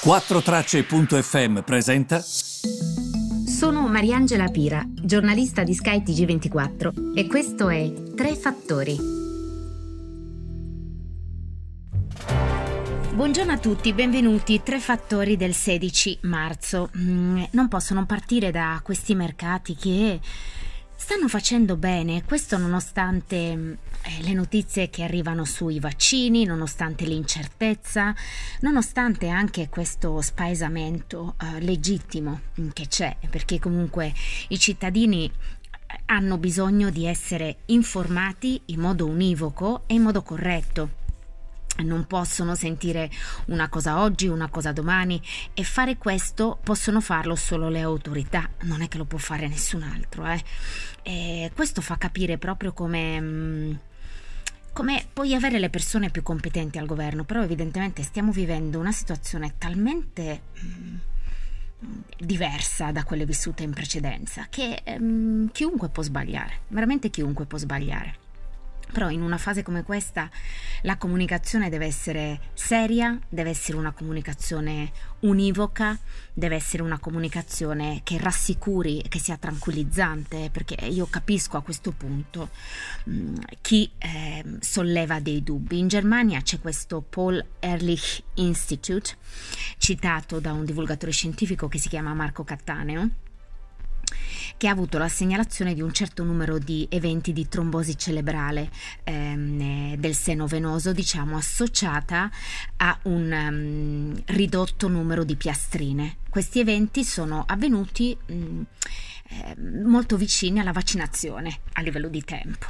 4Tracce.fm presenta. Sono Mariangela Pira, giornalista di Sky TG24 e questo è Tre Fattori. Buongiorno a tutti, benvenuti. Tre fattori del 16 marzo. Mm, non posso non partire da questi mercati che stanno facendo bene, questo nonostante eh, le notizie che arrivano sui vaccini, nonostante l'incertezza, nonostante anche questo spaesamento eh, legittimo che c'è, perché comunque i cittadini eh, hanno bisogno di essere informati in modo univoco e in modo corretto non possono sentire una cosa oggi, una cosa domani e fare questo possono farlo solo le autorità, non è che lo può fare nessun altro. Eh. Questo fa capire proprio come, mm, come puoi avere le persone più competenti al governo, però evidentemente stiamo vivendo una situazione talmente mm, diversa da quelle vissute in precedenza che um, chiunque può sbagliare, veramente chiunque può sbagliare. Però in una fase come questa la comunicazione deve essere seria, deve essere una comunicazione univoca, deve essere una comunicazione che rassicuri che sia tranquillizzante, perché io capisco a questo punto mh, mm, chi eh, solleva dei dubbi. In Germania c'è questo Paul Ehrlich Institute, citato da un divulgatore scientifico che si chiama Marco Cattaneo che ha avuto la segnalazione di un certo numero di eventi di trombosi cerebrale ehm, eh, del seno venoso, diciamo associata a un um, ridotto numero di piastrine. Questi eventi sono avvenuti mh, mm, eh, molto vicini alla vaccinazione a livello di tempo.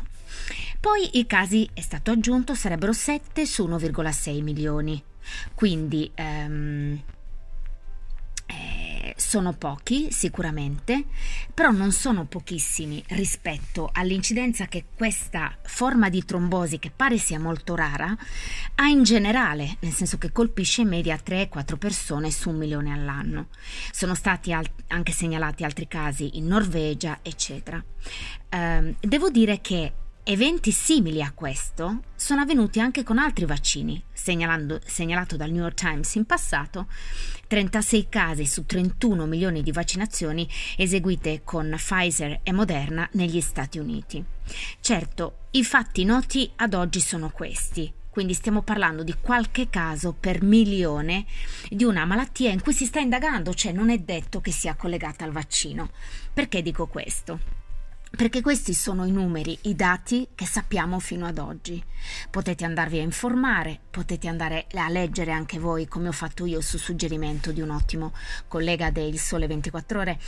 Poi i casi, è stato aggiunto, sarebbero 7 su 1,6 milioni. Quindi ehm, sono pochi sicuramente, però non sono pochissimi rispetto all'incidenza che questa forma di trombosi, che pare sia molto rara, ha in generale, nel senso che colpisce in media 3-4 persone su un milione all'anno. Sono stati al- anche segnalati altri casi in Norvegia, eccetera. Eh, devo dire che Eventi simili a questo sono avvenuti anche con altri vaccini, segnalato dal New York Times in passato 36 casi su 31 milioni di vaccinazioni eseguite con Pfizer e Moderna negli Stati Uniti. Certo, i fatti noti ad oggi sono questi. Quindi stiamo parlando di qualche caso per milione di una malattia in cui si sta indagando, cioè non è detto che sia collegata al vaccino. Perché dico questo? Perché questi sono i numeri, i dati che sappiamo fino ad oggi. Potete andarvi a informare, potete andare a leggere anche voi, come ho fatto io su suggerimento di un ottimo collega del Sole 24 Ore,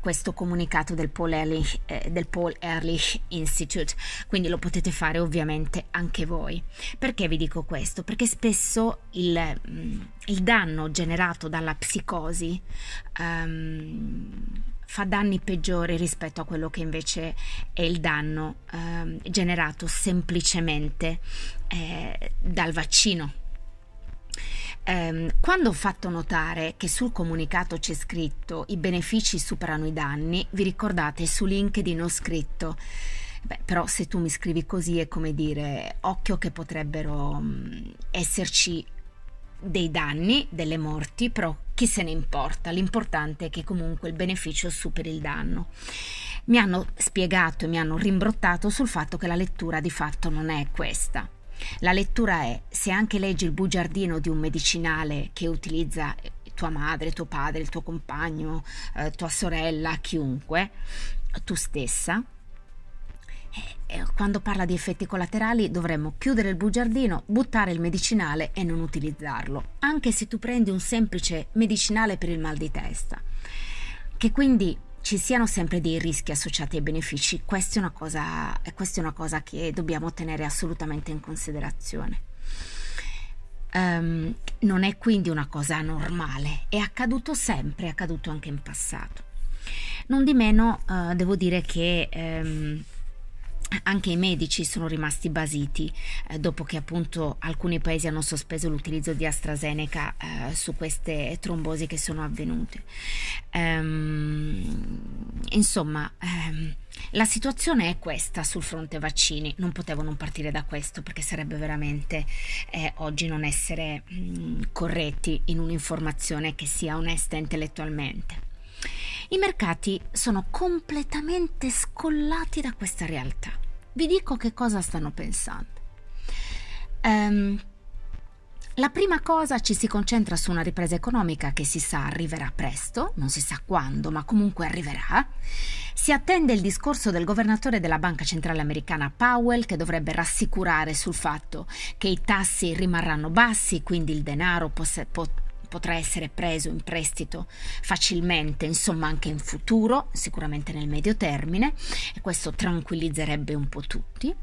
questo comunicato del Paul Ehrlich, eh, del Paul Ehrlich Institute. Quindi lo potete fare ovviamente anche voi. Perché vi dico questo? Perché spesso il, mm, il danno generato dalla psicosi um, fa danni peggiori rispetto a quello che invece è il danno eh, generato semplicemente eh, dal vaccino. Eh, quando ho fatto notare che sul comunicato c'è scritto i benefici superano i danni, vi ricordate su LinkedIn ho scritto Beh, però se tu mi scrivi così è come dire occhio che potrebbero mh, esserci dei danni, delle morti, però chi se ne importa? L'importante è che comunque il beneficio superi il danno. Mi hanno spiegato e mi hanno rimbrottato sul fatto che la lettura di fatto non è questa. La lettura è se anche leggi il bugiardino di un medicinale che utilizza tua madre, tuo padre, il tuo compagno, eh, tua sorella, chiunque, tu stessa, quando parla di effetti collaterali dovremmo chiudere il bugiardino, buttare il medicinale e non utilizzarlo, anche se tu prendi un semplice medicinale per il mal di testa. Che quindi ci siano sempre dei rischi associati ai benefici, questa è una cosa, questa è una cosa che dobbiamo tenere assolutamente in considerazione. Um, non è quindi una cosa normale, è accaduto sempre, è accaduto anche in passato. Non di meno uh, devo dire che um, anche i medici sono rimasti basiti eh, dopo che appunto alcuni paesi hanno sospeso l'utilizzo di AstraZeneca eh, su queste trombosi che sono avvenute. Ehm, insomma, ehm, la situazione è questa sul fronte vaccini, non potevo non partire da questo perché sarebbe veramente eh, oggi non essere mh, mm, corretti in un'informazione che sia onesta intellettualmente. I mercati sono completamente scollati da questa realtà. Vi dico che cosa stanno pensando. Um, la prima cosa ci si concentra su una ripresa economica che si sa arriverà presto, non si sa quando, ma comunque arriverà. Si attende il discorso del governatore della Banca Centrale Americana Powell che dovrebbe rassicurare sul fatto che i tassi rimarranno bassi, quindi il denaro poss- pot- potrà essere preso in prestito facilmente, insomma anche in futuro, sicuramente nel medio termine, e questo tranquillizzerebbe un po' tutti.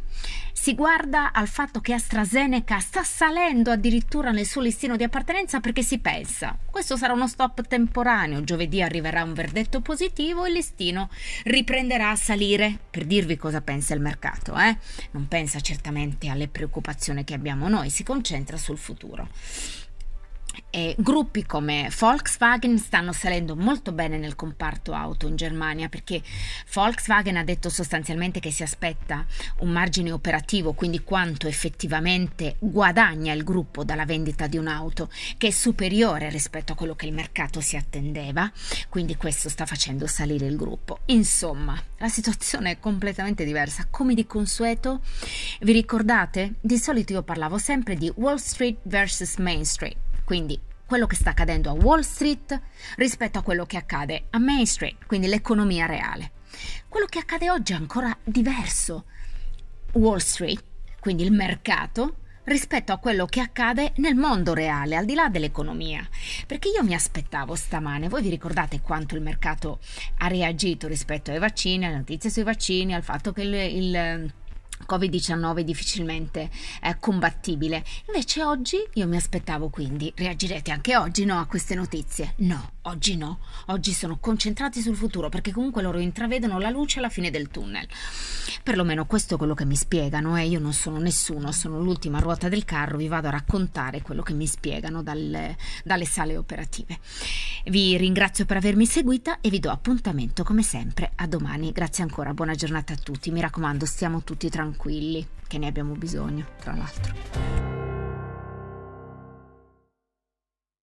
Si guarda al fatto che AstraZeneca sta salendo addirittura nel suo listino di appartenenza perché si pensa, questo sarà uno stop temporaneo, giovedì arriverà un verdetto positivo e il listino riprenderà a salire, per dirvi cosa pensa il mercato, eh? Non pensa certamente alle preoccupazioni che abbiamo noi, si concentra sul futuro. E gruppi come Volkswagen stanno salendo molto bene nel comparto auto in Germania perché Volkswagen ha detto sostanzialmente che si aspetta un margine operativo, quindi quanto effettivamente guadagna il gruppo dalla vendita di un'auto, che è superiore rispetto a quello che il mercato si attendeva, quindi questo sta facendo salire il gruppo. Insomma, la situazione è completamente diversa. Come di consueto, vi ricordate? Di solito io parlavo sempre di Wall Street versus Main Street quindi quello che sta accadendo a Wall Street rispetto a quello che accade a Main Street, quindi l'economia reale. Quello che accade oggi è ancora diverso. Wall Street, quindi il mercato, rispetto a quello che accade nel mondo reale, al di là dell'economia. Perché io mi aspettavo stamane, voi vi ricordate quanto il mercato ha reagito rispetto ai vaccini, alle notizie sui vaccini, al fatto che il, il Covid-19 difficilmente eh, combattibile. Invece oggi io mi aspettavo quindi, reagirete anche oggi no a queste notizie? No, oggi no, oggi sono concentrati sul futuro perché comunque loro intravedono la luce alla fine del tunnel. Perlomeno questo è quello che mi spiegano e eh? io non sono nessuno, sono l'ultima ruota del carro, vi vado a raccontare quello che mi spiegano dalle, dalle sale operative. Vi ringrazio per avermi seguita e vi do appuntamento come sempre a domani. Grazie ancora, buona giornata a tutti, mi raccomando stiamo tutti tranquilli che ne abbiamo bisogno, tra l'altro.